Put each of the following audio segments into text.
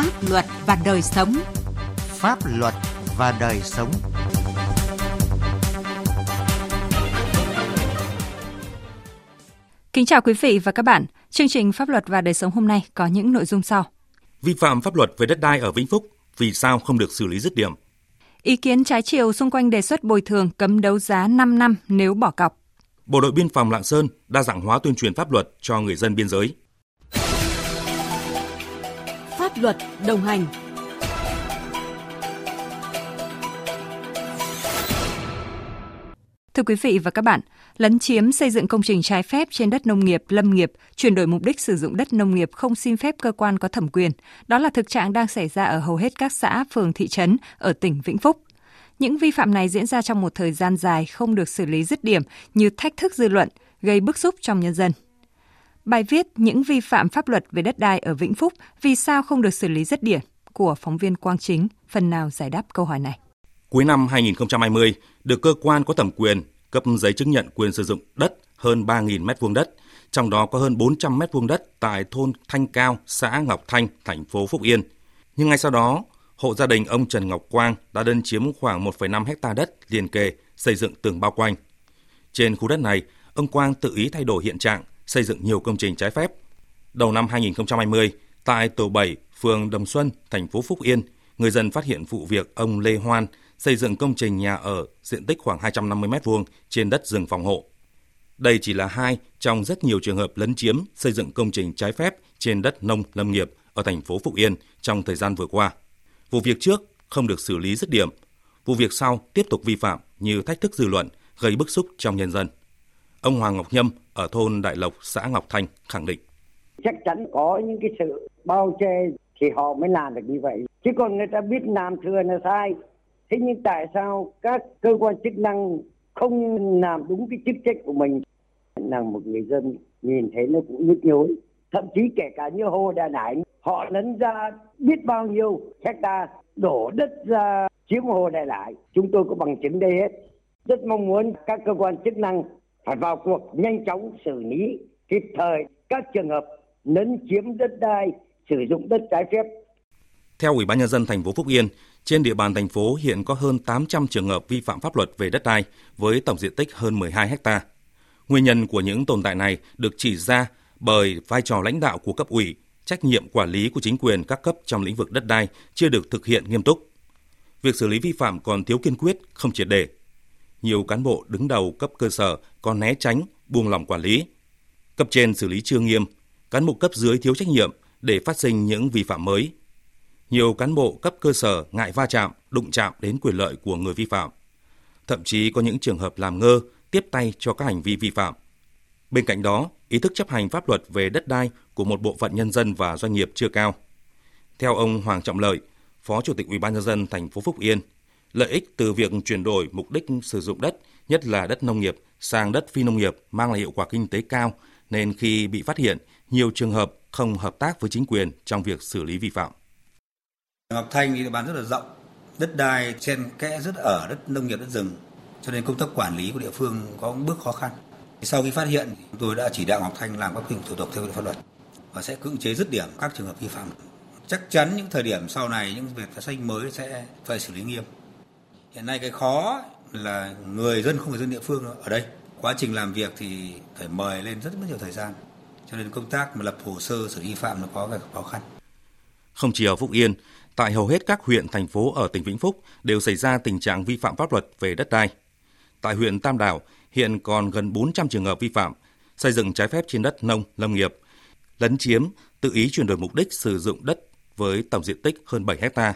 Pháp luật và đời sống. Pháp luật và đời sống. Kính chào quý vị và các bạn. Chương trình Pháp luật và đời sống hôm nay có những nội dung sau. Vi phạm pháp luật về đất đai ở Vĩnh Phúc vì sao không được xử lý dứt điểm? Ý kiến trái chiều xung quanh đề xuất bồi thường cấm đấu giá 5 năm nếu bỏ cọc. Bộ đội biên phòng Lạng Sơn đa dạng hóa tuyên truyền pháp luật cho người dân biên giới luật đồng hành Thưa quý vị và các bạn, lấn chiếm xây dựng công trình trái phép trên đất nông nghiệp, lâm nghiệp, chuyển đổi mục đích sử dụng đất nông nghiệp không xin phép cơ quan có thẩm quyền. Đó là thực trạng đang xảy ra ở hầu hết các xã, phường, thị trấn ở tỉnh Vĩnh Phúc. Những vi phạm này diễn ra trong một thời gian dài không được xử lý dứt điểm như thách thức dư luận, gây bức xúc trong nhân dân. Bài viết Những vi phạm pháp luật về đất đai ở Vĩnh Phúc vì sao không được xử lý dứt điểm của phóng viên Quang Chính phần nào giải đáp câu hỏi này. Cuối năm 2020, được cơ quan có thẩm quyền cấp giấy chứng nhận quyền sử dụng đất hơn 3.000 m2 đất, trong đó có hơn 400 m2 đất tại thôn Thanh Cao, xã Ngọc Thanh, thành phố Phúc Yên. Nhưng ngay sau đó, hộ gia đình ông Trần Ngọc Quang đã đơn chiếm khoảng 1,5 hecta đất liền kề xây dựng tường bao quanh. Trên khu đất này, ông Quang tự ý thay đổi hiện trạng, xây dựng nhiều công trình trái phép. Đầu năm 2020, tại tổ 7, phường Đồng Xuân, thành phố Phúc Yên, người dân phát hiện vụ việc ông Lê Hoan xây dựng công trình nhà ở diện tích khoảng 250 m2 trên đất rừng phòng hộ. Đây chỉ là hai trong rất nhiều trường hợp lấn chiếm xây dựng công trình trái phép trên đất nông lâm nghiệp ở thành phố Phúc Yên trong thời gian vừa qua. Vụ việc trước không được xử lý dứt điểm, vụ việc sau tiếp tục vi phạm như thách thức dư luận, gây bức xúc trong nhân dân. Ông Hoàng Ngọc Nhâm ở thôn Đại Lộc, xã Ngọc Thanh khẳng định. Chắc chắn có những cái sự bao che thì họ mới làm được như vậy. Chứ còn người ta biết làm thừa là sai. Thế nhưng tại sao các cơ quan chức năng không làm đúng cái chức trách của mình? Là một người dân nhìn thấy nó cũng nhức nhối. Thậm chí kể cả như Hồ Đà Nẵng, họ lấn ra biết bao nhiêu hecta đổ đất ra chiếm Hồ Đà Nẵng. Chúng tôi có bằng chứng đây hết. Rất mong muốn các cơ quan chức năng phải vào cuộc nhanh chóng xử lý kịp thời các trường hợp lấn chiếm đất đai, sử dụng đất trái phép. Theo Ủy ban nhân dân thành phố Phúc Yên, trên địa bàn thành phố hiện có hơn 800 trường hợp vi phạm pháp luật về đất đai với tổng diện tích hơn 12 ha. Nguyên nhân của những tồn tại này được chỉ ra bởi vai trò lãnh đạo của cấp ủy, trách nhiệm quản lý của chính quyền các cấp trong lĩnh vực đất đai chưa được thực hiện nghiêm túc. Việc xử lý vi phạm còn thiếu kiên quyết, không triệt để. Nhiều cán bộ đứng đầu cấp cơ sở còn né tránh, buông lỏng quản lý. Cấp trên xử lý chưa nghiêm, cán bộ cấp dưới thiếu trách nhiệm để phát sinh những vi phạm mới, nhiều cán bộ cấp cơ sở ngại va chạm, đụng chạm đến quyền lợi của người vi phạm. Thậm chí có những trường hợp làm ngơ, tiếp tay cho các hành vi vi phạm. Bên cạnh đó, ý thức chấp hành pháp luật về đất đai của một bộ phận nhân dân và doanh nghiệp chưa cao. Theo ông Hoàng Trọng Lợi, Phó Chủ tịch Ủy ban nhân dân thành phố Phúc Yên, lợi ích từ việc chuyển đổi mục đích sử dụng đất, nhất là đất nông nghiệp sang đất phi nông nghiệp mang lại hiệu quả kinh tế cao, nên khi bị phát hiện, nhiều trường hợp không hợp tác với chính quyền trong việc xử lý vi phạm. Ngọc Thanh thì địa bàn rất là rộng, đất đai trên kẽ rất ở đất nông nghiệp đất rừng, cho nên công tác quản lý của địa phương có bước khó khăn. Sau khi phát hiện, tôi đã chỉ đạo Ngọc Thanh làm các thủ tục theo pháp luật và sẽ cưỡng chế dứt điểm các trường hợp vi phạm. Chắc chắn những thời điểm sau này những việc phát sinh mới sẽ phải xử lý nghiêm. Hiện nay cái khó là người dân không phải dân địa phương ở đây. Quá trình làm việc thì phải mời lên rất nhiều thời gian. Cho nên công tác mà lập hồ sơ xử lý vi phạm nó có vẻ khó khăn. Không chỉ ở Phúc Yên, tại hầu hết các huyện, thành phố ở tỉnh Vĩnh Phúc đều xảy ra tình trạng vi phạm pháp luật về đất đai. Tại huyện Tam Đảo, hiện còn gần 400 trường hợp vi phạm, xây dựng trái phép trên đất nông, lâm nghiệp, lấn chiếm, tự ý chuyển đổi mục đích sử dụng đất với tổng diện tích hơn 7 hecta.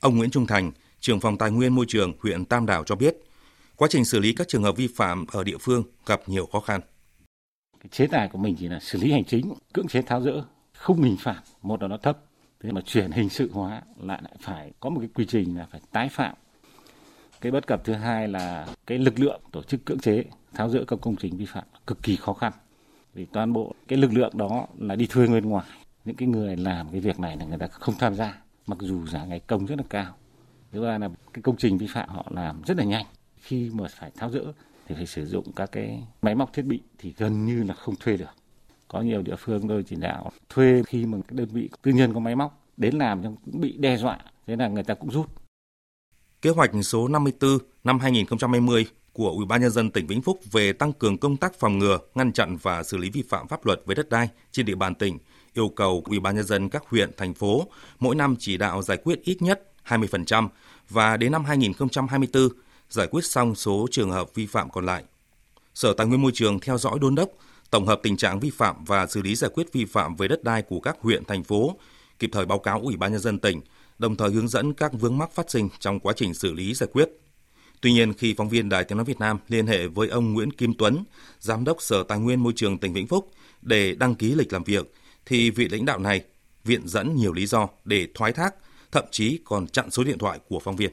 Ông Nguyễn Trung Thành, trưởng phòng tài nguyên môi trường huyện Tam Đảo cho biết, quá trình xử lý các trường hợp vi phạm ở địa phương gặp nhiều khó khăn. Cái chế tài của mình chỉ là xử lý hành chính, cưỡng chế tháo rỡ, không hình phạt, một là nó thấp, thế mà chuyển hình sự hóa lại lại phải có một cái quy trình là phải tái phạm. Cái bất cập thứ hai là cái lực lượng tổ chức cưỡng chế tháo rỡ các công trình vi phạm cực kỳ khó khăn. Vì toàn bộ cái lực lượng đó là đi thuê người ngoài những cái người làm cái việc này là người ta không tham gia mặc dù giá ngày công rất là cao thứ ba là cái công trình vi phạm họ làm rất là nhanh khi mà phải tháo rỡ thì phải sử dụng các cái máy móc thiết bị thì gần như là không thuê được có nhiều địa phương tôi chỉ đạo thuê khi mà các đơn vị tư nhân có máy móc đến làm cũng bị đe dọa, thế là người ta cũng rút. Kế hoạch số 54 năm 2020 của Ủy ban nhân dân tỉnh Vĩnh Phúc về tăng cường công tác phòng ngừa, ngăn chặn và xử lý vi phạm pháp luật về đất đai trên địa bàn tỉnh yêu cầu Ủy ban nhân dân các huyện, thành phố mỗi năm chỉ đạo giải quyết ít nhất 20% và đến năm 2024 giải quyết xong số trường hợp vi phạm còn lại. Sở Tài nguyên Môi trường theo dõi đôn đốc, tổng hợp tình trạng vi phạm và xử lý giải quyết vi phạm về đất đai của các huyện, thành phố, kịp thời báo cáo Ủy ban nhân dân tỉnh, đồng thời hướng dẫn các vướng mắc phát sinh trong quá trình xử lý giải quyết. Tuy nhiên, khi phóng viên Đài Tiếng Nói Việt Nam liên hệ với ông Nguyễn Kim Tuấn, Giám đốc Sở Tài nguyên Môi trường tỉnh Vĩnh Phúc để đăng ký lịch làm việc, thì vị lãnh đạo này viện dẫn nhiều lý do để thoái thác, thậm chí còn chặn số điện thoại của phóng viên.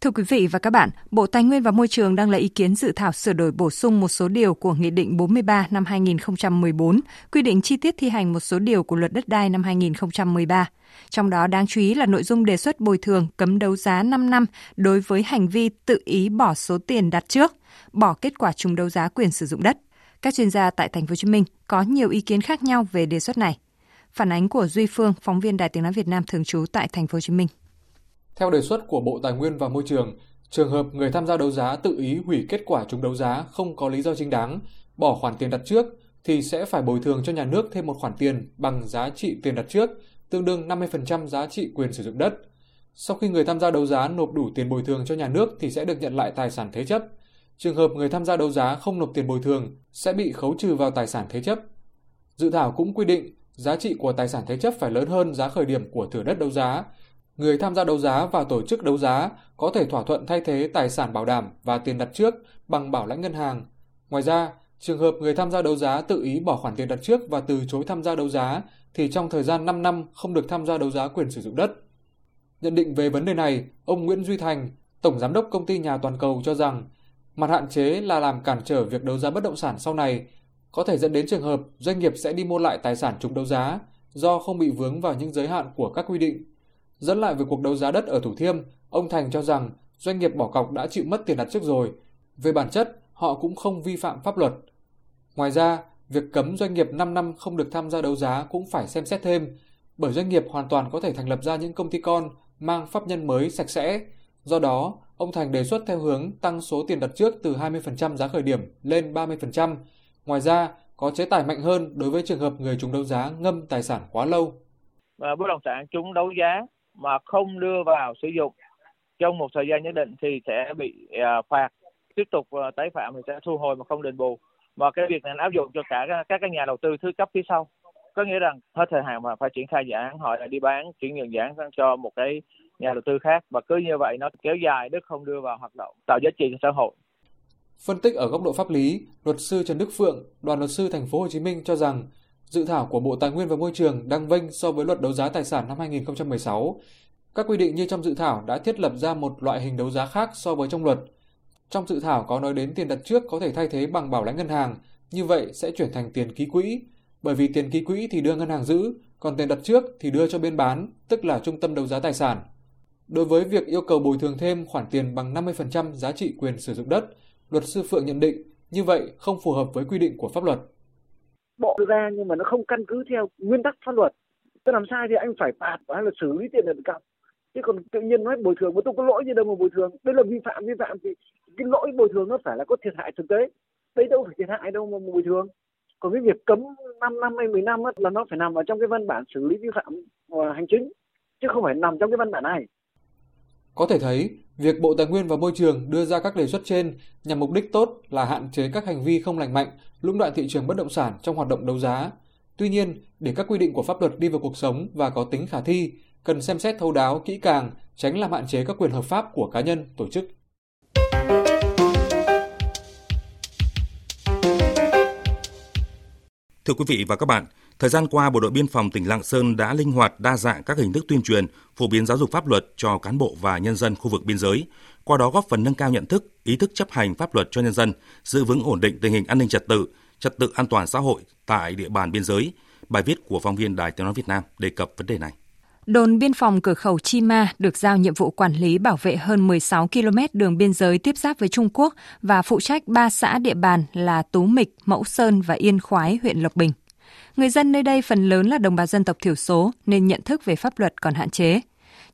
Thưa quý vị và các bạn, Bộ Tài nguyên và Môi trường đang lấy ý kiến dự thảo sửa đổi bổ sung một số điều của Nghị định 43 năm 2014, quy định chi tiết thi hành một số điều của Luật Đất đai năm 2013. Trong đó đáng chú ý là nội dung đề xuất bồi thường cấm đấu giá 5 năm đối với hành vi tự ý bỏ số tiền đặt trước, bỏ kết quả trùng đấu giá quyền sử dụng đất. Các chuyên gia tại Thành phố Hồ Chí Minh có nhiều ý kiến khác nhau về đề xuất này. Phản ánh của Duy Phương, phóng viên Đài Tiếng nói Việt Nam thường trú tại Thành phố Hồ Chí Minh. Theo đề xuất của Bộ Tài nguyên và Môi trường, trường hợp người tham gia đấu giá tự ý hủy kết quả trúng đấu giá không có lý do chính đáng, bỏ khoản tiền đặt trước thì sẽ phải bồi thường cho nhà nước thêm một khoản tiền bằng giá trị tiền đặt trước, tương đương 50% giá trị quyền sử dụng đất. Sau khi người tham gia đấu giá nộp đủ tiền bồi thường cho nhà nước thì sẽ được nhận lại tài sản thế chấp. Trường hợp người tham gia đấu giá không nộp tiền bồi thường sẽ bị khấu trừ vào tài sản thế chấp. Dự thảo cũng quy định giá trị của tài sản thế chấp phải lớn hơn giá khởi điểm của thửa đất đấu giá, người tham gia đấu giá và tổ chức đấu giá có thể thỏa thuận thay thế tài sản bảo đảm và tiền đặt trước bằng bảo lãnh ngân hàng. Ngoài ra, trường hợp người tham gia đấu giá tự ý bỏ khoản tiền đặt trước và từ chối tham gia đấu giá thì trong thời gian 5 năm không được tham gia đấu giá quyền sử dụng đất. Nhận định về vấn đề này, ông Nguyễn Duy Thành, Tổng Giám đốc Công ty Nhà Toàn cầu cho rằng mặt hạn chế là làm cản trở việc đấu giá bất động sản sau này, có thể dẫn đến trường hợp doanh nghiệp sẽ đi mua lại tài sản trúng đấu giá do không bị vướng vào những giới hạn của các quy định Dẫn lại về cuộc đấu giá đất ở Thủ Thiêm, ông Thành cho rằng doanh nghiệp bỏ cọc đã chịu mất tiền đặt trước rồi. Về bản chất, họ cũng không vi phạm pháp luật. Ngoài ra, việc cấm doanh nghiệp 5 năm không được tham gia đấu giá cũng phải xem xét thêm, bởi doanh nghiệp hoàn toàn có thể thành lập ra những công ty con mang pháp nhân mới sạch sẽ. Do đó, ông Thành đề xuất theo hướng tăng số tiền đặt trước từ 20% giá khởi điểm lên 30%. Ngoài ra, có chế tài mạnh hơn đối với trường hợp người trúng đấu giá ngâm tài sản quá lâu. Và bất động sản trúng đấu giá mà không đưa vào sử dụng trong một thời gian nhất định thì sẽ bị à, phạt tiếp tục à, tái phạm thì sẽ thu hồi mà không đền bù và cái việc này áp dụng cho cả các cái nhà đầu tư thứ cấp phía sau có nghĩa rằng hết thời hạn mà phải triển khai dự án họ lại đi bán chuyển nhượng dự án cho một cái nhà đầu tư khác và cứ như vậy nó kéo dài đức không đưa vào hoạt động tạo giá trị cho xã hội Phân tích ở góc độ pháp lý, luật sư Trần Đức Phượng, đoàn luật sư thành phố Hồ Chí Minh cho rằng Dự thảo của Bộ Tài nguyên và Môi trường đang vênh so với luật đấu giá tài sản năm 2016. Các quy định như trong dự thảo đã thiết lập ra một loại hình đấu giá khác so với trong luật. Trong dự thảo có nói đến tiền đặt trước có thể thay thế bằng bảo lãnh ngân hàng, như vậy sẽ chuyển thành tiền ký quỹ. Bởi vì tiền ký quỹ thì đưa ngân hàng giữ, còn tiền đặt trước thì đưa cho bên bán, tức là trung tâm đấu giá tài sản. Đối với việc yêu cầu bồi thường thêm khoản tiền bằng 50% giá trị quyền sử dụng đất, luật sư Phượng nhận định như vậy không phù hợp với quy định của pháp luật. Bộ ra nhưng mà nó không căn cứ theo nguyên tắc pháp luật. Tôi làm sai thì anh phải phạt hay là xử lý tiền đặt cọc chứ còn tự nhiên nói bồi thường mà tôi có lỗi gì đâu mà bồi thường. Đây là vi phạm vi phạm thì cái lỗi bồi thường nó phải là có thiệt hại thực tế. Đấy đâu phải thiệt hại đâu mà bồi thường. Còn cái việc cấm 5 năm hay 10 năm là nó phải nằm ở trong cái văn bản xử lý vi phạm ờ, hành chính chứ không phải nằm trong cái văn bản này có thể thấy, việc Bộ Tài nguyên và Môi trường đưa ra các đề xuất trên nhằm mục đích tốt là hạn chế các hành vi không lành mạnh, lũng đoạn thị trường bất động sản trong hoạt động đấu giá. Tuy nhiên, để các quy định của pháp luật đi vào cuộc sống và có tính khả thi, cần xem xét thấu đáo, kỹ càng, tránh làm hạn chế các quyền hợp pháp của cá nhân, tổ chức. Thưa quý vị và các bạn, thời gian qua Bộ đội Biên phòng tỉnh Lạng Sơn đã linh hoạt đa dạng các hình thức tuyên truyền, phổ biến giáo dục pháp luật cho cán bộ và nhân dân khu vực biên giới, qua đó góp phần nâng cao nhận thức, ý thức chấp hành pháp luật cho nhân dân, giữ vững ổn định tình hình an ninh trật tự, trật tự an toàn xã hội tại địa bàn biên giới. Bài viết của phóng viên Đài Tiếng nói Việt Nam đề cập vấn đề này. Đồn biên phòng cửa khẩu Chi Ma được giao nhiệm vụ quản lý bảo vệ hơn 16 km đường biên giới tiếp giáp với Trung Quốc và phụ trách 3 xã địa bàn là Tú Mịch, Mẫu Sơn và Yên Khoái, huyện Lộc Bình. Người dân nơi đây phần lớn là đồng bào dân tộc thiểu số nên nhận thức về pháp luật còn hạn chế.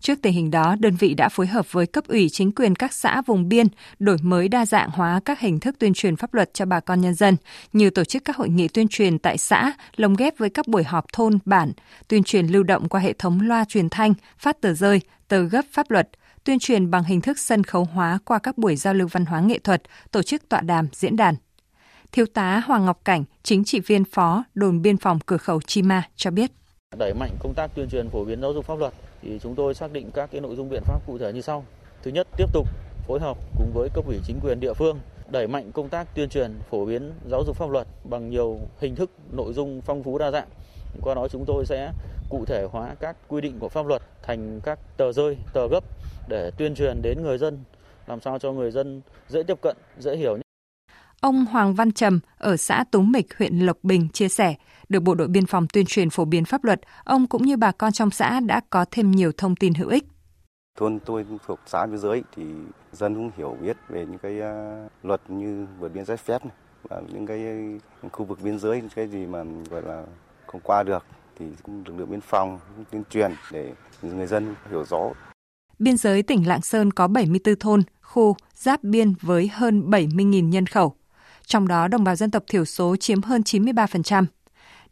Trước tình hình đó, đơn vị đã phối hợp với cấp ủy chính quyền các xã vùng biên đổi mới đa dạng hóa các hình thức tuyên truyền pháp luật cho bà con nhân dân, như tổ chức các hội nghị tuyên truyền tại xã, lồng ghép với các buổi họp thôn, bản, tuyên truyền lưu động qua hệ thống loa truyền thanh, phát tờ rơi, tờ gấp pháp luật, tuyên truyền bằng hình thức sân khấu hóa qua các buổi giao lưu văn hóa nghệ thuật, tổ chức tọa đàm, diễn đàn. Thiếu tá Hoàng Ngọc Cảnh, chính trị viên phó đồn biên phòng cửa khẩu Chi Ma cho biết. Đẩy mạnh công tác tuyên truyền phổ biến giáo dục pháp luật thì chúng tôi xác định các cái nội dung biện pháp cụ thể như sau. Thứ nhất, tiếp tục phối hợp cùng với cấp ủy chính quyền địa phương đẩy mạnh công tác tuyên truyền phổ biến giáo dục pháp luật bằng nhiều hình thức nội dung phong phú đa dạng. Qua đó chúng tôi sẽ cụ thể hóa các quy định của pháp luật thành các tờ rơi, tờ gấp để tuyên truyền đến người dân làm sao cho người dân dễ tiếp cận, dễ hiểu. Ông Hoàng Văn Trầm ở xã Tú Mịch, huyện Lộc Bình chia sẻ, được Bộ đội Biên phòng tuyên truyền phổ biến pháp luật, ông cũng như bà con trong xã đã có thêm nhiều thông tin hữu ích. Thôn tôi thuộc xã biên giới thì dân cũng hiểu biết về những cái uh, luật như vượt biên trái phép này, và những cái khu vực biên giới cái gì mà gọi là không qua được thì cũng lực lượng biên phòng tuyên truyền để người dân hiểu rõ. Biên giới tỉnh Lạng Sơn có 74 thôn, khu, giáp biên với hơn 70.000 nhân khẩu. Trong đó đồng bào dân tộc thiểu số chiếm hơn 93%.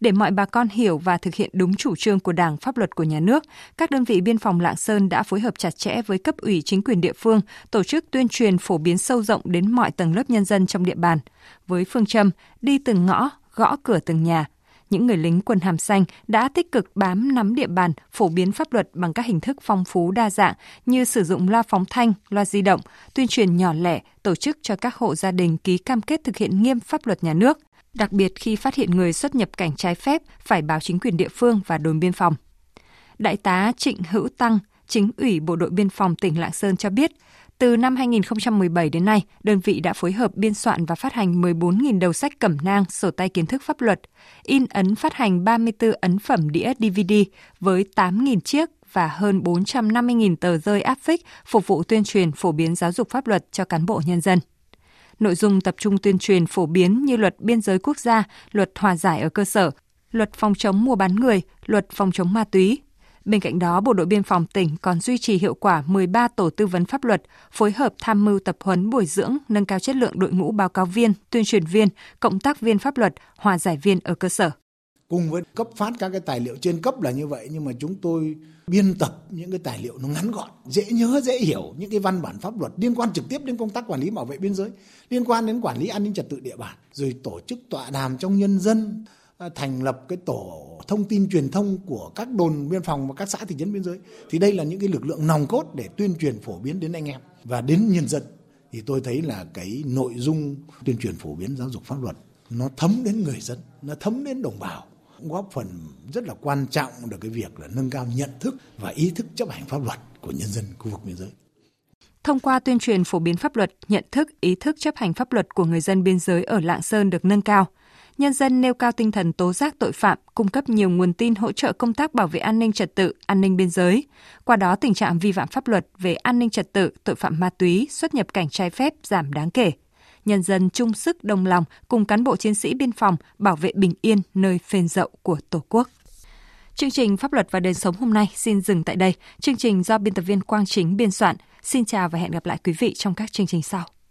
Để mọi bà con hiểu và thực hiện đúng chủ trương của Đảng, pháp luật của nhà nước, các đơn vị biên phòng Lạng Sơn đã phối hợp chặt chẽ với cấp ủy chính quyền địa phương, tổ chức tuyên truyền phổ biến sâu rộng đến mọi tầng lớp nhân dân trong địa bàn, với phương châm đi từng ngõ, gõ cửa từng nhà, những người lính quân hàm xanh đã tích cực bám nắm địa bàn, phổ biến pháp luật bằng các hình thức phong phú đa dạng như sử dụng loa phóng thanh, loa di động, tuyên truyền nhỏ lẻ, tổ chức cho các hộ gia đình ký cam kết thực hiện nghiêm pháp luật nhà nước. Đặc biệt khi phát hiện người xuất nhập cảnh trái phép phải báo chính quyền địa phương và đồn biên phòng. Đại tá Trịnh Hữu Tăng, chính ủy Bộ đội Biên phòng tỉnh Lạng Sơn cho biết, từ năm 2017 đến nay, đơn vị đã phối hợp biên soạn và phát hành 14.000 đầu sách cẩm nang, sổ tay kiến thức pháp luật, in ấn phát hành 34 ấn phẩm đĩa DVD với 8.000 chiếc và hơn 450.000 tờ rơi áp phích phục vụ tuyên truyền phổ biến giáo dục pháp luật cho cán bộ nhân dân. Nội dung tập trung tuyên truyền phổ biến như luật biên giới quốc gia, luật hòa giải ở cơ sở, luật phòng chống mua bán người, luật phòng chống ma túy, Bên cạnh đó, Bộ đội Biên phòng tỉnh còn duy trì hiệu quả 13 tổ tư vấn pháp luật, phối hợp tham mưu tập huấn bồi dưỡng, nâng cao chất lượng đội ngũ báo cáo viên, tuyên truyền viên, cộng tác viên pháp luật, hòa giải viên ở cơ sở. Cùng với cấp phát các cái tài liệu trên cấp là như vậy nhưng mà chúng tôi biên tập những cái tài liệu nó ngắn gọn, dễ nhớ, dễ hiểu những cái văn bản pháp luật liên quan trực tiếp đến công tác quản lý bảo vệ biên giới, liên quan đến quản lý an ninh trật tự địa bàn, rồi tổ chức tọa đàm trong nhân dân, À, thành lập cái tổ thông tin truyền thông của các đồn biên phòng và các xã thị trấn biên giới thì đây là những cái lực lượng nòng cốt để tuyên truyền phổ biến đến anh em và đến nhân dân thì tôi thấy là cái nội dung tuyên truyền phổ biến giáo dục pháp luật nó thấm đến người dân nó thấm đến đồng bào góp phần rất là quan trọng được cái việc là nâng cao nhận thức và ý thức chấp hành pháp luật của nhân dân khu vực biên giới. Thông qua tuyên truyền phổ biến pháp luật, nhận thức, ý thức chấp hành pháp luật của người dân biên giới ở Lạng Sơn được nâng cao – nhân dân nêu cao tinh thần tố giác tội phạm, cung cấp nhiều nguồn tin hỗ trợ công tác bảo vệ an ninh trật tự, an ninh biên giới. Qua đó, tình trạng vi phạm pháp luật về an ninh trật tự, tội phạm ma túy, xuất nhập cảnh trái phép giảm đáng kể. Nhân dân chung sức đồng lòng cùng cán bộ chiến sĩ biên phòng bảo vệ bình yên nơi phên dậu của Tổ quốc. Chương trình Pháp luật và đời sống hôm nay xin dừng tại đây. Chương trình do biên tập viên Quang Chính biên soạn. Xin chào và hẹn gặp lại quý vị trong các chương trình sau.